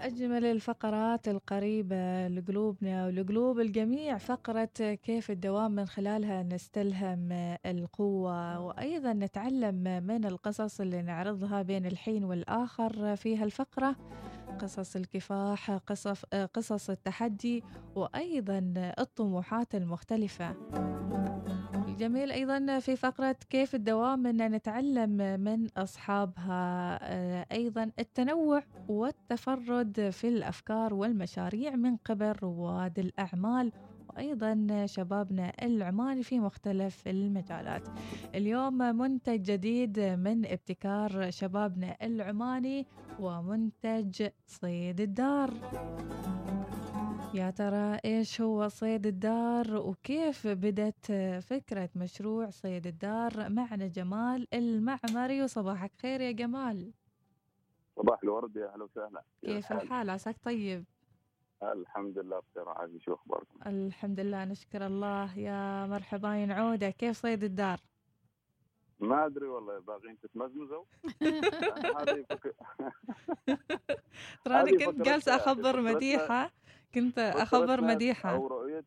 وأجمل الفقرات القريبة لقلوبنا ولقلوب الجميع فقرة كيف الدوام من خلالها نستلهم القوة. وأيضا نتعلم من القصص اللي نعرضها بين الحين والآخر في هالفقرة قصص الكفاح قصص, قصص التحدي وأيضا الطموحات المختلفة. الجميل أيضا في فقرة كيف الدوام أن نتعلم من أصحابها. آه، أيضا التنوع والتفرد في الأفكار والمشاريع من قبل رواد الأعمال. وأيضا شبابنا العماني في مختلف المجالات. اليوم منتج جديد من ابتكار شبابنا العماني ومنتج صيد الدار. يا ترى إيش هو صيد الدار وكيف بدت فكرة مشروع صيد الدار معنا جمال المعمري وصباحك خير يا جمال. صباح الورد يا أهلا وسهلا. كيف الحال؟ عساك طيب؟ الحمد لله بخير عادي شو أخباركم؟ الحمد لله نشكر الله. يا مرحبا عودة كيف صيد الدار؟ ما أدري والله باغيين تتمزمزوا؟ هذه تراني كنت جالسة أخبر مديحة. كنت أخبر مديحة. أو رؤيت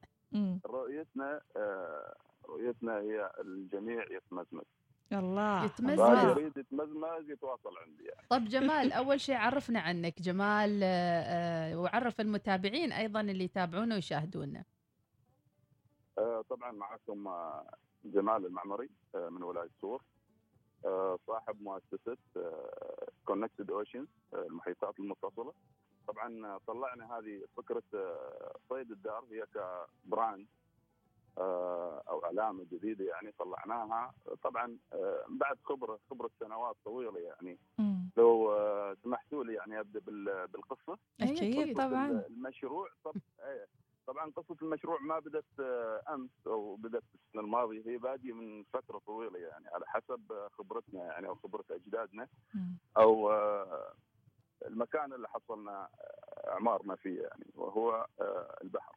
رؤيتنا آه رؤيتنا هي الجميع يتمزمز. الله. يتمزمز. يريد يتمزمز يتواصل عندي يعني. طب جمال أول شيء عرفنا عنك جمال آه, آه، وعرف المتابعين أيضا اللي يتابعونا ويشاهدونا. طبعا معكم جمال المعمري من ولاية سور. صاحب مؤسسة Connected Oceans المحيطات المتصلة. طبعا طلعنا هذه فكرة آه، صيد الدار هي ك brand آه، أو علامه جديده يعني طلعناها. طبعا آه، بعد خبرة خبرة سنوات طويلة يعني. لو سمحتوا لي يعني أبدأ بالقصة. أكيد طبعا. المشروع إيه، طبعا قصة المشروع ما بدأت أمس أو بدأت السنة الماضية. هي باديه من فترة طويلة يعني على حسب خبرتنا يعني أو خبرة أجدادنا. أو المكان اللي حصلنا إعمارنا فيه يعني وهو آه، البحر.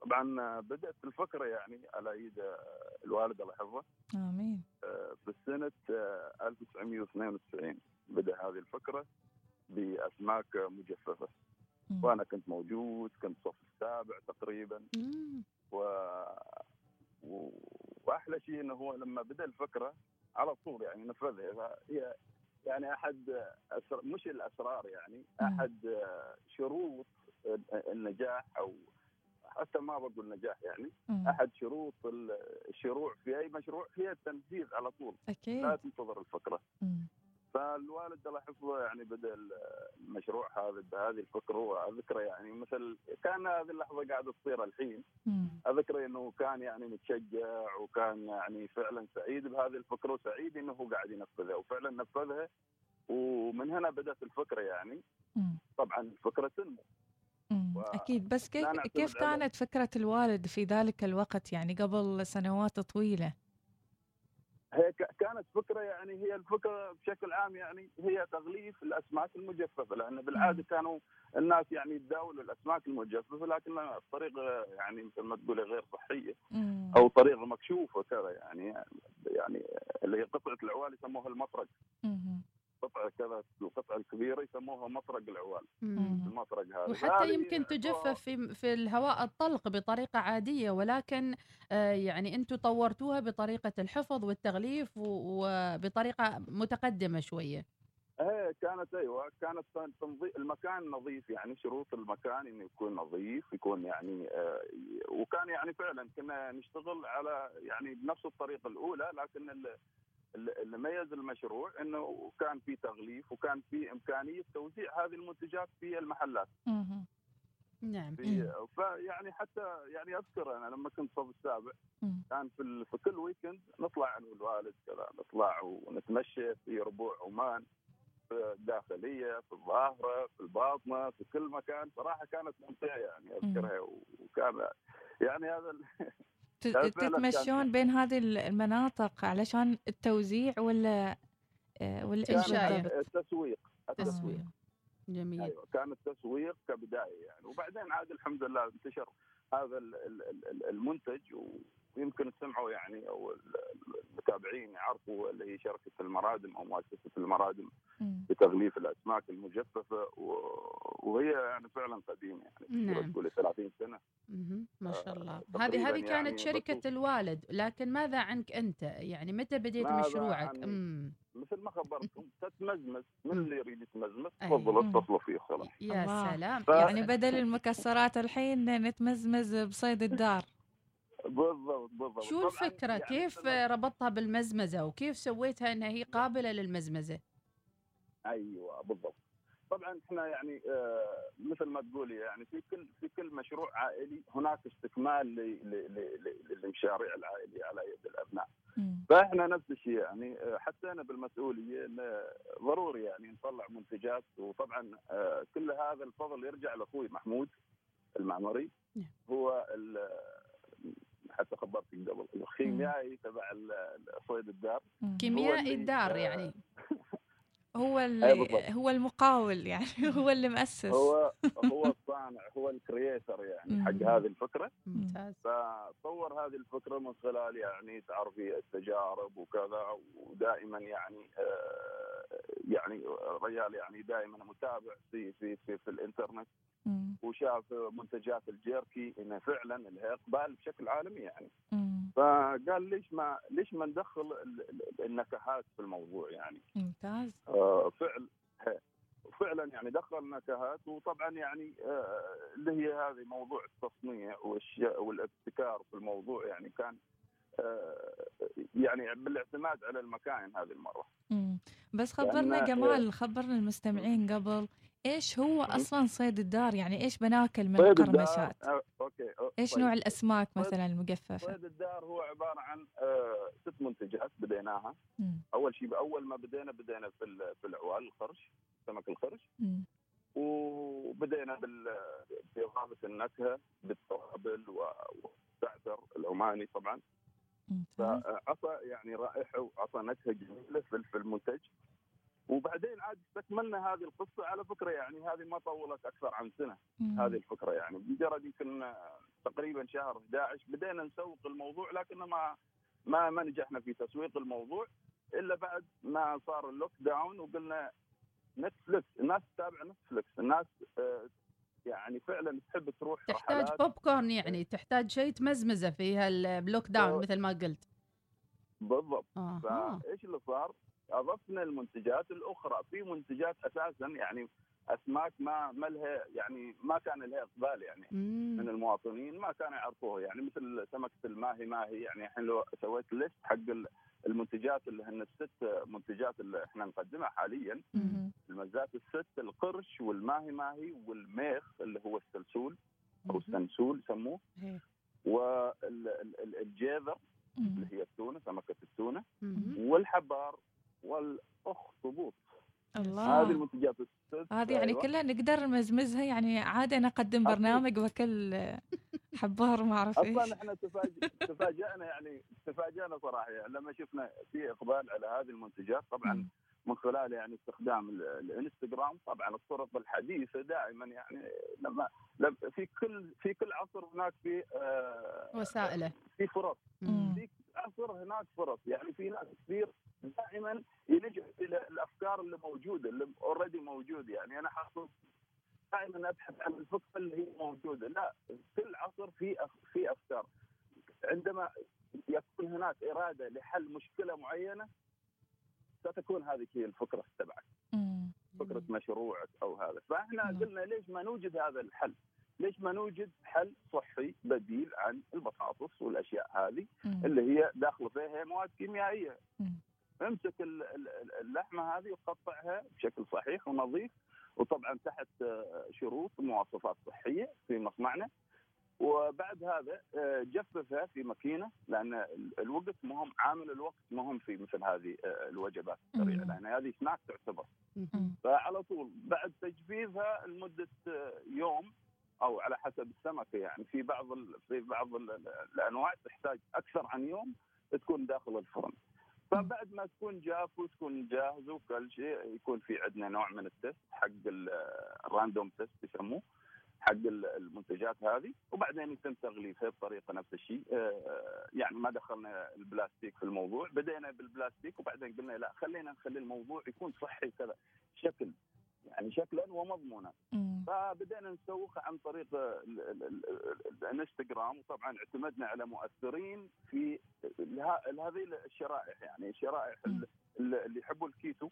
طبعا بدأت الفكرة يعني على إيد آه، الوالد الله يحفظه. آمين. آه، في سنه 1992 بدأ هذه الفكرة بأسماك مجففة. وأنا كنت موجود كنت صف السابع تقريبا. و... وأحلى شيء إنه هو لما بدأ الفكرة على طول يعني نفذها هي يعني أحد أسر... مش الأسرار يعني أحد شروط النجاح أو حتى ما بقول نجاح يعني. أحد شروط الشروع في أي مشروع هي التنفيذ على طول أكيد لا تنتظر الفكرة مم. فالوالد الله يحفظه يعني بدأ المشروع هذا بهذه الفكرة. واذكره يعني مثل كان هذه اللحظة قاعدة تصير الحين. اذكر إنه كان يعني متشجع وكان يعني فعلا سعيد بهذه الفكرة وسعيد إنه قاعد ينفذها وفعلا نفذها. ومن هنا بدأت الفكرة يعني. طبعا الفكرة تنمو. أكيد. بس كيف كيف كانت فكرة الوالد في ذلك الوقت يعني قبل سنوات طويلة؟ هي كانت فكرة يعني هي الفكرة بشكل عام يعني هي تغليف الأسماك المجففة لأن بالعادة كانوا الناس يعني يتداولوا الأسماك المجففة لكن بطريقه يعني مثل ما تقولي غير صحية أو طريقة مكشوفة كذا يعني يعني اللي هي قطعة العوال يسموها المطرق. قطعة كذا القطعه الكبيره يسموها مطرق العوال. المطرق هذا وحتى يمكن تجفف في في الهواء الطلق بطريقة عادية ولكن آه، يعني أنتم طورتوها بطريقة الحفظ والتغليف وبطريقه متقدمة شوية. إيه كانت أيوه كانت تنظيف المكان نظيف يعني شروط المكان إنه يكون نظيف يكون يعني آه وكان يعني فعلا كنا نشتغل على يعني بنفس الطريقة الأولى لكن اللي ميز المشروع إنه كان في تغليف وكان في إمكانية توزيع هذه المنتجات في المحلات. نعم. فيعني حتى يعني أذكر أنا لما كنت صف السابع كان في في كل ويكند نطلع أنا والوالد كذا نطلع ونتمشى في ربوع عمان في الداخلية في الظاهرة في الباطنة في كل مكان. صراحة كانت ممتعة يعني أذكرها وكان يعني هذا تتمشون بين هذه المناطق علشان التوزيع ولا آه، ولا إيش التسويق التسويق. جميل. أيوه كان التسويق كبداية يعني. وبعدين عاد الحمد لله انتشر هذا المنتج ويمكن سمعوا يعني أو المتابعين يعرفوا اللي هي شركة المرادم أو مؤسسة المرادم بتغليف الأسماك المجففة وهي يعني فعلا قديمة يعني نعم. تقولي 30 سنة. ما شاء الله آه، هذه تقريباً هذه كانت يعني شركة بشوف- الوالد لكن ماذا عنك أنت يعني متى بديت مشروعك. مثل ما خبرتكم تتمزمز من اللي يريد يتمزمز أي. تفضلوا. اتصلوا فيه خلاص يا الله. سلام ف- يا يعني. بدل المكسرات الحين نتمزمز بصيد الدار بالضبط بالضبط. شو طبعاً الفكرة؟ يعني كيف ربطتها بالمزمزة وكيف سويتها أنها هي قابلة للمزمزة؟ أيوه بالضبط. طبعا إحنا يعني آه مثل ما تقولي يعني في كل في كل مشروع عائلي هناك استكمال للمشاريع العائلية على يد الأبناء. مم. فإحنا نفس الشيء يعني آه، حسينا بالمسؤولية إن ضروري يعني نطلع منتجات. وطبعا آه، كل هذا الفضل يرجع لأخوي محمود المعمري. نعم. هو ال- حتى خبرتك قبل. الخيميائي تبع ال- صيد الدار. كيميائي الدار يعني. هو اللي. هو المقاول يعني. هو اللي مؤسس. هو هو الصانع هو الكرييتر يعني حق. هذه الفكرة. ممتاز. فطور هذه الفكرة من خلال يعني تعرفي التجارب وكذا ودائما يعني آه، يعني الرجال يعني دائما متابع في في في, في الإنترنت. مم. وشاف منتجات الجيركي إنه فعلا لها إقبال بشكل عالمي يعني. مم. فقال ليش ما ليش ما ندخل ال- ال- النكهات في الموضوع يعني؟ ممتاز. آه، فعل فعلا يعني دخل نكهات وطبعا يعني آه، اللي هي هذه موضوع التصنيع والابتكار في الموضوع يعني كان يعني بالاعتماد على المكاين هذه المرة. مم. بس خبرنا لأن- جمال خبرنا المستمعين قبل إيش هو أصلا صيد الدار؟ يعني إيش بناكل من القرمشات؟ آه، أوكي إيش طيب. نوع الأسماك مثلا المجففة؟ صيد الدار هو عبارة عن آه، ست منتجات بديناها. مم. أول شيء اول ما بدينا بدينا في في العوال القرش سمك القرش مم. وبدينا بإضافة النكهة بالتوابل والزعتر العماني طبعا. فعطى يعني رائحة وعطى نكهة جميلة في المنتج. وبعدين عاد استكملنا هذه القصة. على فكرة يعني هذه ما طولت أكثر عن سنة مم. هذه الفكرة يعني. مجرد يمكن تقريبا شهر 11 بدينا نسوق الموضوع لكن ما ما ما نجحنا في تسويق الموضوع. إلا بعد ما صار ال lockdown وقلنا Netflix الناس تتابع Netflix الناس آه، يعني فعلا تحب تروح تحتاج pop corn يعني تحتاج شيء تمزمزة فيها بال lockdown. مثل ما قلت بالضبط أها فإيش اللي صار؟ أضفنا المنتجات الأخرى في منتجات أساسا يعني أسماك ما ما لها يعني ما كان لها إقبال يعني من مم. المواطنين ما كانوا يعرفوها يعني مثل سمكة ال mahi mahi يعني الحين لو سويت list حق المنتجات اللي هن الست منتجات اللي إحنا نقدمها حاليا. المزات الست القرش والماهي ماهي والميخ اللي هو السلسول أو. السنسول يسموه إيه. والجيذر. اللي هي التونة سمكة التونة. والحبار والأخطبوط هذه الله المنتجات الست هذه يعني أيوة. كلها نقدر نمزمزها يعني عادي أنا أقدم. برنامج واكل حبار ما أعرف إيش أصلا إحنا تفاج- تفاجئنا يعني تفاجئنا صراحة يعني لما شفنا في إقبال على هذه المنتجات طبعا. من خلال يعني استخدام ال- الإنستغرام طبعا الطرق الحديثة دائما يعني لما لما في كل في كل عصر هناك في آه وسائله في فرص. في عصر هناك فرص. يعني في ناس كثير دائما يلجأ إلى الأفكار اللي موجودة اللي اوريدي موجود يعني أنا حاصل دائما أبحث عن الفكرة اللي هي موجودة. لا كل عصر في في أفكار. عندما يكون هناك إرادة لحل مشكلة معينة ستكون هذه هي الفكرة تبعك. فكرة مشروعك أو هذا. فإحنا. قلنا ليش ما نوجد هذا الحل؟ ليش ما نوجد حل صحي بديل عن البطاطس والأشياء هذه مم. اللي هي داخلة فيها مواد كيميائية مم. امسك ال- ال- اللحمة هذه وقطعها بشكل صحيح ونظيف وطبعا تحت آه، شروط ومواصفات صحية في مصنعنا وبعد هذا آه، جففها في ماكينة لأن ال- الوقت مهم عامل الوقت مهم في مثل هذه آه، الوجبات السريعه. لأن هذه سناك تعتبر. فعلى طول بعد تجفيفها لمدة يوم أو على حسب السمكة يعني. في بعض ال- في بعض ال- ال- الأنواع تحتاج أكثر عن يوم تكون داخل الفرن. فبعد ما تكون جاف وتكون جاهزه وكل شيء يكون في عندنا نوع من ال test حق ال- ال random test يسموه حق ال- المنتجات هذه. وبعدين يتم تغليفها بطريقة نفس الشيء. آه، يعني ما دخلنا البلاستيك في الموضوع بدينا بالبلاستيك وبعدين قلنا لا خلينا نخلي الموضوع يكون صحي كذا شكل. يعني شكلا ومضمونا. فبدأنا نسوق عن طريق ال- ال- ال- ال- الانستغرام وطبعا اعتمدنا على مؤثرين في هذه الشرائح يعني الشرائح ال- ال- اللي يحبوا الكيتو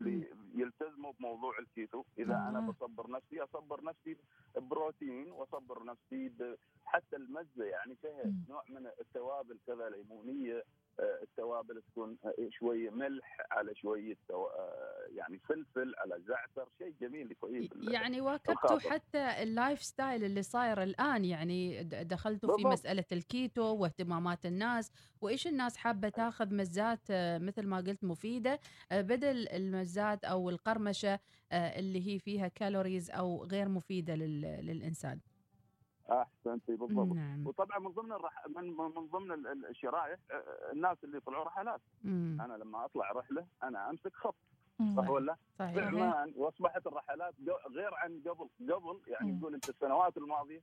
اللي يلتزموا بموضوع الكيتو إذا أنا. بصبر نفسي أصبر نفسي بروتين وأصبر نفسي حتى المزة يعني فيها. نوع من التوابل كذا ليمونية التوابل تكون آه، شوية ملح على شوية آه، يعني فلفل على زعتر شيء جميل كويس يعني واكبتوا. حتى ال lifestyle اللي صاير الآن يعني دخلتوا في. مسألة الكيتو واهتمامات الناس وإيش الناس حابة تاخذ مزات آه، مثل ما قلت مفيدة آه، بدل المزات أو القرمشة آه، اللي هي فيها كالوريز أو غير مفيدة لل- للإنسان أحسنتي بالضبط نعم وطبعا من ضمن الرح... من من ضمن ال- ال- الشرائح آه، الناس اللي يطلعوا رحلات مم. أنا لما أطلع رحلة أنا أمسك خط. صح ولا؟ صحيح فعمان وأصبحت الرحلات غير عن قبل قبل يعني مم. نقول أنت السنوات الماضية.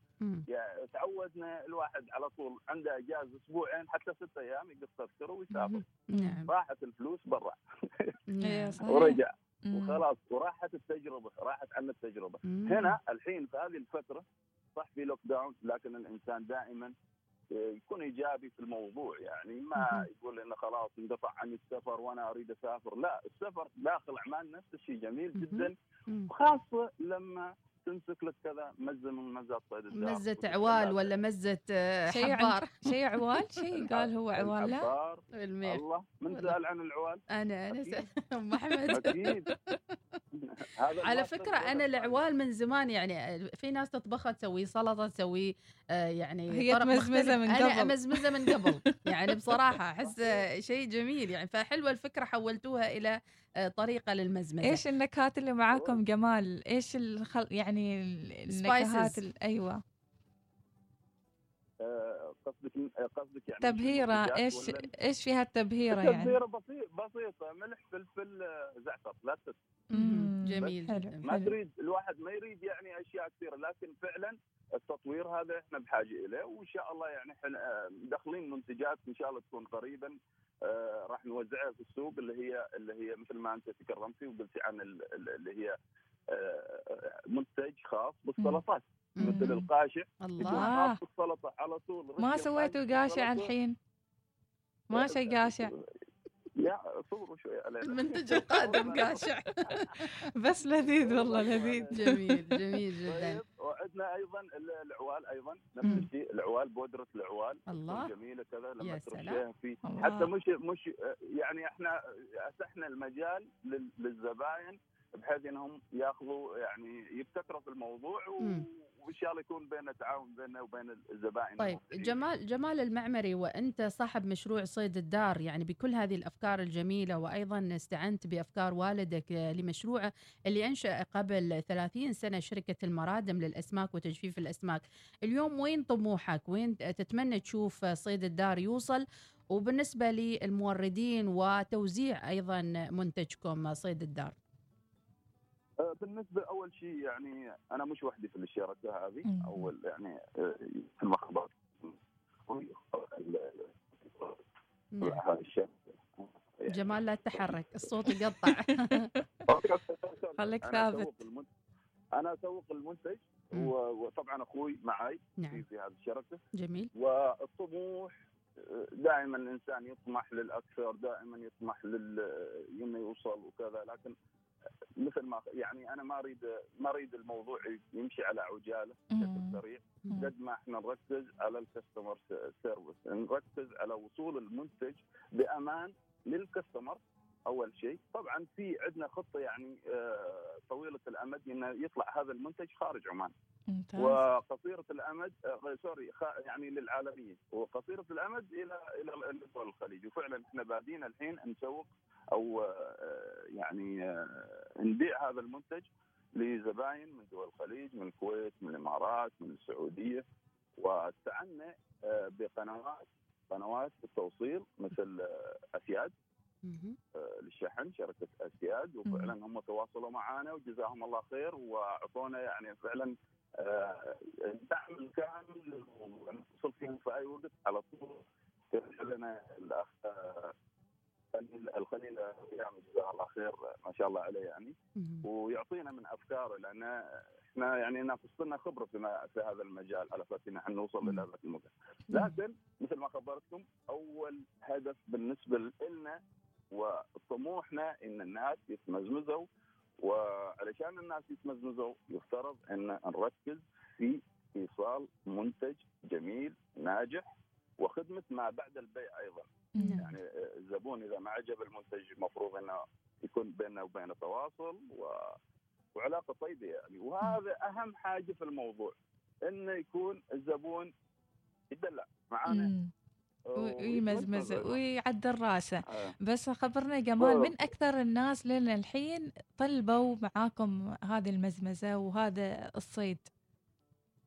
يا- تعودنا الواحد على طول عنده إجازة أسبوعين حتى ستة أيام يقص تذكرة ويسافر نعم راحت الفلوس برا نعم. ورجع. وخلاص وراحت التجربة راحت عن التجربة مم. هنا الحين في هذه الفترة صح في لوك داون لكن الإنسان دائما يكون إيجابي في الموضوع يعني ما. يقول إنه خلاص انقطع عني السفر وأنا أريد أسافر لا السفر داخل أعمال نفس الشيء جميل. جدا. وخاصة لما تمسك لك كذا مزة من مزات صيد الدار مزة عوال ولا مزة آه، شيء عن- حبار؟ شيء عوال؟ شيء قال هو عوال لا؟ الله. من. سال عن العوال؟ أنا أنا أم أحمد. على أنا الأساسي. العوال من زمان يعني في ناس تطبخها تسوي سلطة تسوي آه، يعني هي مختلف. من أنا قبل. أمزمزة من قبل. يعني بصراحة أحس آه، شيء جميل يعني. فحلوة الفكرة حولتوها إلى آه، طريقة للمزمزة. إيش النكهات اللي معاكم جمال؟ إيش الخل... يعني ال- النكهات. أيوه. آه، قصدك قصدك يعني تبهيرة. إيش ولا إيش فيها التبهيرة يعني؟ تبهيره بسيط بسيطة. ملح فلفل آه، زعتر. لا. جميل حلو. جدا. ما حلو. تريد الواحد ما يريد يعني أشياء كثيرة لكن فعلا التطوير هذا إحنا بحاجة إليه. وإن شاء الله يعني إحنا آه، داخلين منتجات إن شاء الله تكون قريبا آه، راح نوزعها في السوق اللي هي اللي هي مثل ما أنت تكرمتي وقلتي عن ال- ال- اللي هي آه، منتج خاص بالسلطات مثل. القاشع الله آه. السلطه على طول ما سويتوا قاشع بالسلطة. الحين ما شيء قاشع يا صوروا شوي علينا المنتج القادم قاشع بس لذيذ والله لذيذ جميل جميل جدا طيب وعندنا أيضا ال- العوال أيضا نفس. الشيء العوال بودرة العوال الله. جميلة كذا لما ترشيها. في. حتى مش مش يعني إحنا اتحنا المجال لل- للزباين بحيث إنهم ياخذوا يعني يبتكروا في الموضوع و-. وإن شاء الله يكون بيننا تعاون بيننا وبين الزبائن طيب. جمال جمال المعمري وأنت صاحب مشروع صيد الدار يعني بكل هذه الأفكار الجميلة وأيضا استعنت بأفكار والدك لمشروعه اللي أنشأ قبل 30 سنة شركة المرادم للأسماك وتجفيف الأسماك، اليوم وين طموحك؟ وين تتمنى تشوف صيد الدار يوصل؟ وبالنسبة للموردين وتوزيع أيضا منتجكم صيد الدار. آه، بالنسبة أول شيء يعني أنا مش وحدي في الشركة هذه. أول يعني آه، في المخبر نعم. جمال لا تتحرك الصوت يقطع. خليك أنا ثابت. أسوق المنتج. أنا اسوق المنتج وطبعا أخوي معي في نعم. في هذه الشركة. جميل. والطموح آه، دائما الإنسان يطمح للأكثر دائما يطمح لل إنه يوصل وكذا. لكن مثل ما يعني أنا ما اريد ما أريد الموضوع يمشي على عجالة بشكل. سريع. قد ما إحنا نركز على الكاستمر سيرفيس نركز على وصول المنتج بأمان للكاستمر أول شيء طبعا في عندنا خطة يعني آه، طويلة الأمد انه يطلع هذا المنتج خارج عمان. ممتاز. وقصيرة الأمد آه، سوري يعني للعالمية. وقصيرة الأمد إلى إلى دول الخليج وفعلا إحنا بادين الحين نسوق أو آه، يعني آه، نبيع هذا المنتج لزباين من دول الخليج من الكويت من الإمارات من السعودية. واستعنا بقنوات قنوات التوصيل مثل. آه، للشحن شركة أسياد وفعلا هم تواصلوا معنا وجزاهم الله خير وأعطونا يعني فعلا آه، الدعم الكامل للموضوع نتصل فيهم في أي وقت على طول. لنا الأخ آه، خليل الخليل جزاه الله خير آه، ما شاء الله عليه يعني. ويعطينا من أفكاره لأن إحنا يعني ناقص لنا خبرة في, في هذا المجال على أساس ان إحنا نوصل. إلى ذاك المكان لكن مثل ما خبرتكم أول هدف بالنسبة لنا وطموحنا إن الناس يتمزمزوا وعلشان الناس يتمزمزوا يفترض إن نركز في إيصال منتج جميل ناجح وخدمة ما بعد البيع أيضا مم. يعني الزبون إذا ما عجب المنتج المفروض إنه يكون بيننا وبينه تواصل و... وعلاقة طيبة يعني وهذا أهم حاجة في الموضوع إنه يكون الزبون يدلع معانا. ويمزمز. ويعدل راسه آه. بس خبرنا جمال من. أكثر الناس لنا الحين طلبوا معاكم هذه المزمزة وهذا الصيد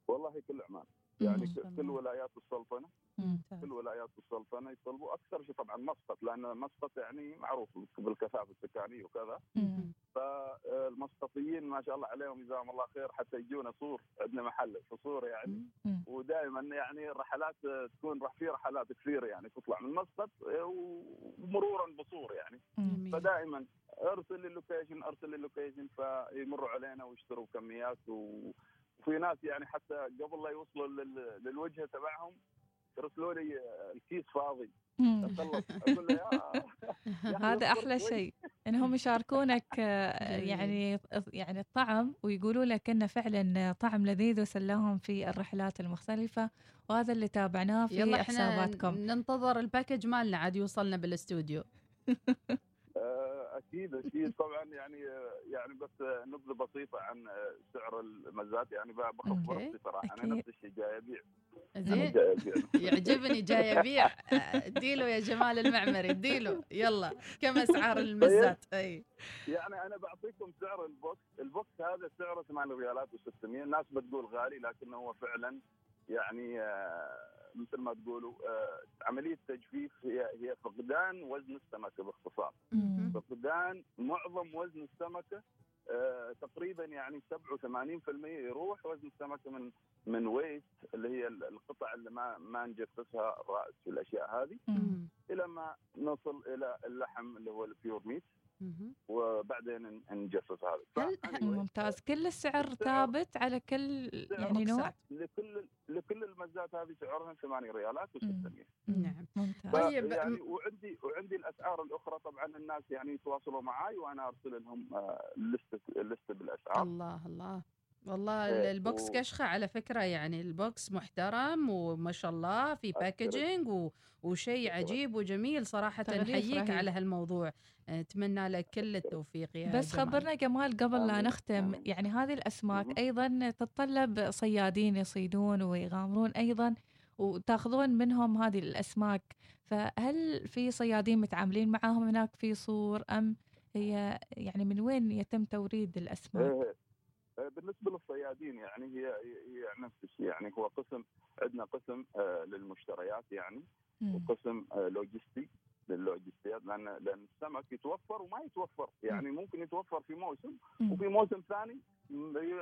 والله كل عمان يعني كل ولايات السلطنة ممتاز. كل ولايات السلطنه يطلبوا أكثر شيء طبعا مسقط لأن مسقط يعني معروف بالكثافة السكانية وكذا. فالمسقطيين ما شاء الله عليهم جزاهم الله خير حتى يجونا صور عندنا محل في صور يعني. ودائما يعني الرحلات تكون راح في رحلات كثيرة يعني تطلع من مسقط ومرورا بصور يعني. فدائما ارسل لي ال location ارسل لي ال location فيمروا علينا ويشتروا كميات و... وفي ناس يعني حتى قبل لا يوصلوا لل... للوجهه تبعهم يرسلوا لي الكيس فاضي. اخلص أقول له يا هذا أحلى. شيء إنهم يشاركونك آه،. يعني يعني الطعم ويقولوا لك إنه فعلا طعم لذيذ وسلاهم في الرحلات المختلفة وهذا اللي تابعناه في يلا إحنا حساباتكم ننتظر ال package مالنا عاد يوصلنا بالإستوديو أكيد أكيد. طبعا يعني يعني بس نبذة بسيطة عن سعر المزات. يعني بخف okay. براسي صراحة أنا. نفس الشيء جاي أبيع. زين. يعجبني جاي أبيع. اديله يا جمال المعمري اديله يلا كم أسعار المزات؟ أي. يعني أنا بعطيكم سعر ال box، ال box هذا سعره 8 ريالات و600 الناس بتقول غالي لكنه هو فعلا يعني آه، مثل ما تقولوا آه، عملية تجفيف هي هي فقدان وزن السمكة باختصار، فقدان معظم وزن السمكة آه، تقريبا يعني 87% يروح وزن السمكة من من waste اللي هي القطع اللي ما ما نجففها الرأس والأشياء هذه. إلى ما نصل إلى اللحم اللي هو ال pure meat. وبعدين نجفف هذا. هل- ممتاز. كل السعر ثابت على كل يعني نوع. لكل لكل المزات هذه سعرها 8 ريالات و600 مم. نعم. ممتاز. طيب، يعني وعندي وعندي الأسعار الأخرى طبعا الناس يعني يتواصلوا معي وأنا أرسل لهم آه، لسته لسته بالأسعار. الله الله. والله إيه، ال box و- كشخة على فكرة يعني ال box محترم وما شاء الله في. packaging و... وشيء. عجيب وجميل صراحة تغليف نحييك. على هالموضوع أتمنى لك كل التوفيق يا بس جمال. خبرنا جمال قبل لا. نختم. يعني هذه الأسماك. أيضا تتطلب صيادين يصيدون ويغامرون أيضا وتأخذون منهم هذه الأسماك فهل في صيادين متعاملين معاهم هناك في صور أم هي يعني من وين يتم توريد الأسماك؟ آه، بالنسبة للصيادين يعني هي هي نفس الشيء يعني هو قسم عندنا قسم آه، للمشتريات يعني. وقسم آه، لوجستي للوجستيات لأن لأن السمك يتوفر وما يتوفر يعني ممكن يتوفر في موسم. وفي موسم ثاني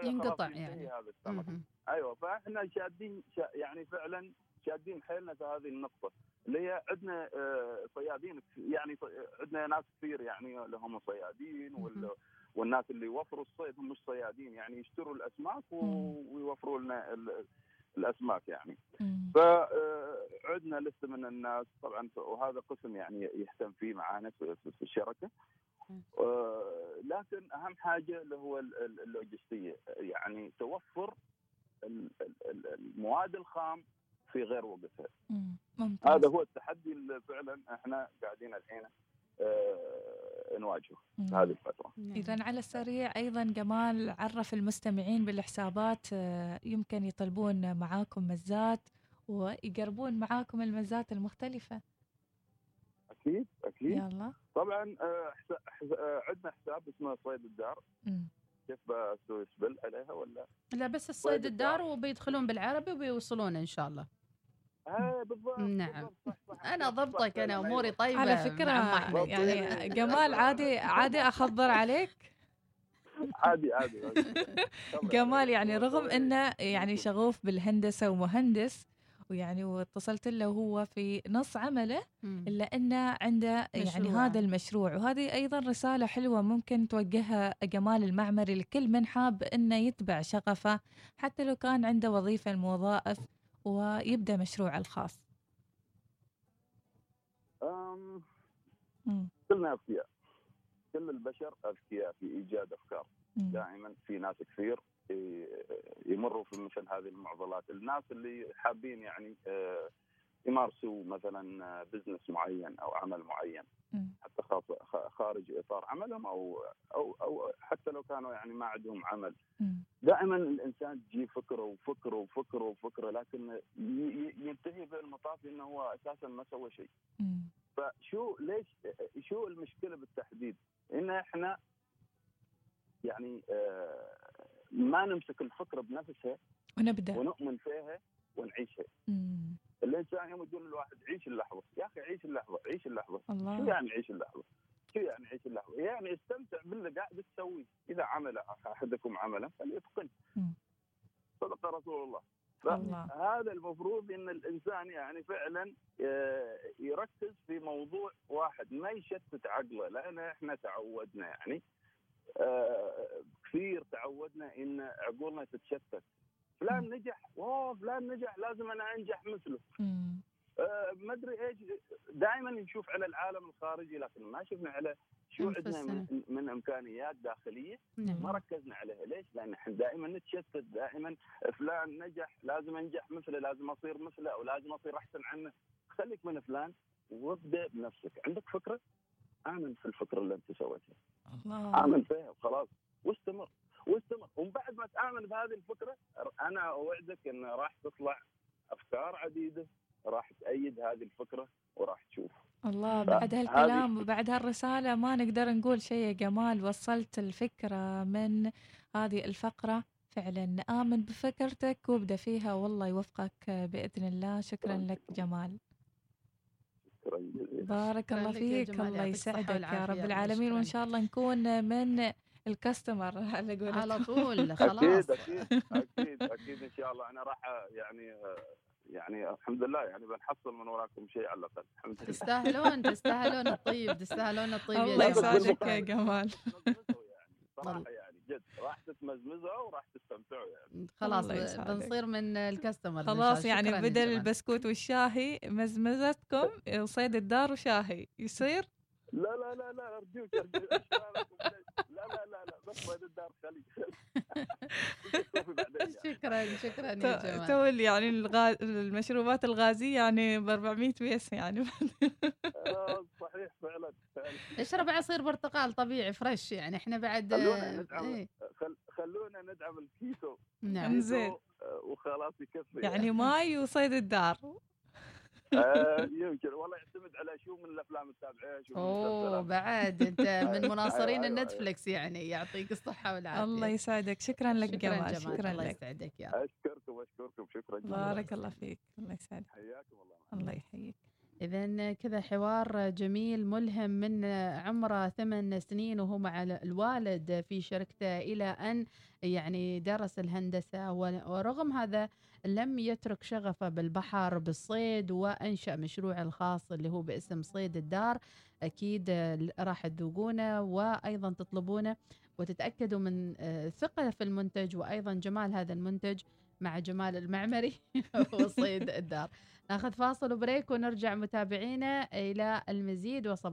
ينقطع يعني. هذا السمك. أيوه فإحنا شادين شا يعني فعلا شادين حيلنا في هذه النقطة اللي هي عندنا آه، صيادين يعني ط- عندنا ناس كثير يعني اللي هم صيادين وال والناس اللي يوفروا الصيد هم مش صيادين يعني يشتروا الأسماك. ويوفروا لنا ال- الأسماك يعني. فعندنا لسه من الناس طبعا وهذا قسم يعني يهتم فيه معانا في, الشركة. آه، لكن أهم حاجة اللي هو ال- ال- اللوجستية يعني توفر ال- ال- ال- المواد الخام في غير وقتها مم. ممتاز هذا هو التحدي اللي فعلا إحنا قاعدين الحين آه، نواجهه. هذه الفترة نعم. إذا على السريع أيضا جمال عرف المستمعين بالحسابات آه، يمكن يطلبون معاكم مزات ويقربون معاكم المزات المختلفة أكيد أكيد يلا طبعا آه، آه، عندنا حساب اسمه صيد الدار مم. كيف بسوي سبل عليها ولا؟ لا بس الصيد صيد الدار. وبيدخلون بالعربي وبيوصلون إن شاء الله آه بالضبط نعم. بالضبط، صح صح أنا ضبطك أنا أموري. طيبة على أحمد. يعني جمال عادي عادي أخبر عليك عادي عادي. جمال يعني رغم إنه يعني شغوف بالهندسة ومهندس ويعني واتصلت له وهو في نص عمله مم. إلا أنه عنده يعني مشروع. هذا المشروع وهذه أيضا رسالة حلوة ممكن توجهها جمال المعمري لكل من حاب أنه يتبع شغفه حتى لو كان عنده وظيفة الموظائف ويبدأ مشروعه الخاص أم،. كلنا أذكياء كل البشر أذكياء في إيجاد أفكار. دائما في ناس كثير يمروا في مثل هذه المعضلات الناس اللي حابين يعني آه، يمارسوا مثلا بزنس معين أو عمل معين. حتى خارج إطار عملهم أو أو أو حتى لو كانوا يعني ما عندهم عمل. دائما الإنسان تجي فكره وفكره وفكره وفكره لكن ينتهي بالمطاف إنه هو أساسا ما سوى شيء. فشو ليش شو المشكلة بالتحديد؟ إن إحنا يعني آه، ما نمسك الفكرة بنفسها ونبدأ ونؤمن فيها ونعيشها. مم. الإنسان يوم يقول الواحد عيش اللحظة، يا أخي عيش اللحظة، عيش اللحظة. شو الله يعني عيش اللحظة؟ شو يعني عيش اللحظة؟ يعني استمتع باللي قاعد تسويه، إذا عمل أحدكم عملا فليتقن. صدق رسول الله. فهذا المفروض إن الإنسان يعني فعلا آه، يركز في موضوع واحد ما يشتت عقله لأن إحنا تعودنا يعني آه، كثير تعودنا إن عقولنا تتشتت. فلان نجح؟ اوه فلان نجح لازم أنا أنجح مثله. آه، ما أدري إيش دائما نشوف على العالم الخارجي لكن ما شفنا على شو عندنا من, من إمكانيات داخلية. نعم. ما ركزنا عليها. ليش؟ لأن إحنا دائما نتشتت دائما فلان نجح لازم أنجح مثله لازم أصير مثله أو لازم أصير أحسن عنه. خليك من فلان وابدأ بنفسك. عندك فكرة؟ آمن في الفكرة اللي أنت سويتها. آمن فيها وخلاص. واستمر واستمر. ومن بعد ما تآمن بهذه الفكرة أنا أوعدك إن راح تطلع أفكار عديدة راح تأيد هذه الفكرة وراح تشوف. الله بعد هالكلام وبعد هالرسالة ما نقدر نقول شيء يا جمال. وصلت الفكرة من هذه الفقرة. فعلا آمن بفكرتك وابدأ فيها. والله يوفقك بإذن الله. شكرا لك جمال. شكرا جزيلا. بارك الله فيك. الله يسعدك يا رب العالمين. وإن. شاء الله نكون من الكاستمر على قولتهم على طول أكيد خلاص. أكيد أكيد أكيد إن شاء الله. أنا راح يعني يعني الحمد لله يعني بنحصل من وراكم شيء على الأقل. الحمد لله. تستاهلون تستاهلون الطيب تستاهلون الطيب يا الله يسعدك يا جمال. تتمزمزوا يعني صراحة يعني جد راح تتمزمزوا وراح تستمتعوا يعني. خلاص. بنصير من الكاستمر خلاص يعني بدل البسكوت والشاهي مزمزتكم صيد الدار وشاهي. يصير؟ لا لا لا لا أرجوك أرجوك. الدار خلي. شكرا شكرا يا جمال تو يعني الغاز... المشروبات الغازية يعني ب 400 بيسة يعني. آه، صحيح فعلا اشرب عصير برتقال طبيعي fresh يعني. إحنا بعد خلونا آه، ندعم إيه. خل خلونا ندعم الكيسو نعم. إنزين. كيسو، آه، وخلاص يكفي. يعني ماي وصيد الدار. آه، يمكن. والله يعتمد على شو من الأفلام تتابعيها شو من أوه. بعد. أنت من مناصرين أيوة، أيوة، النتفلكس يعني يعطيك الصحة والعافية. الله يسعدك. شكرا لك شكرا جمال شكرا الله لك. يسعدك يا أشكركم أشكركم. شكرا جزيلا بارك الله فيك. الله يسعدك. حياكم الله. الله يحييك. إذا كذا حوار جميل ملهم من عمره ثمان سنين وهو مع الوالد في شركته إلى أن يعني درس الهندسة. ورغم هذا لم يترك شغفه بالبحر بالصيد وأنشأ مشروع الخاص اللي هو باسم صيد الدار. أكيد راح تذوقونه وأيضا تطلبونه وتتأكدوا من ثقة في المنتج وأيضا جمال هذا المنتج مع جمال المعمري وصيد الدار. ناخذ فاصل وبريك ونرجع متابعينا إلى المزيد. وصباح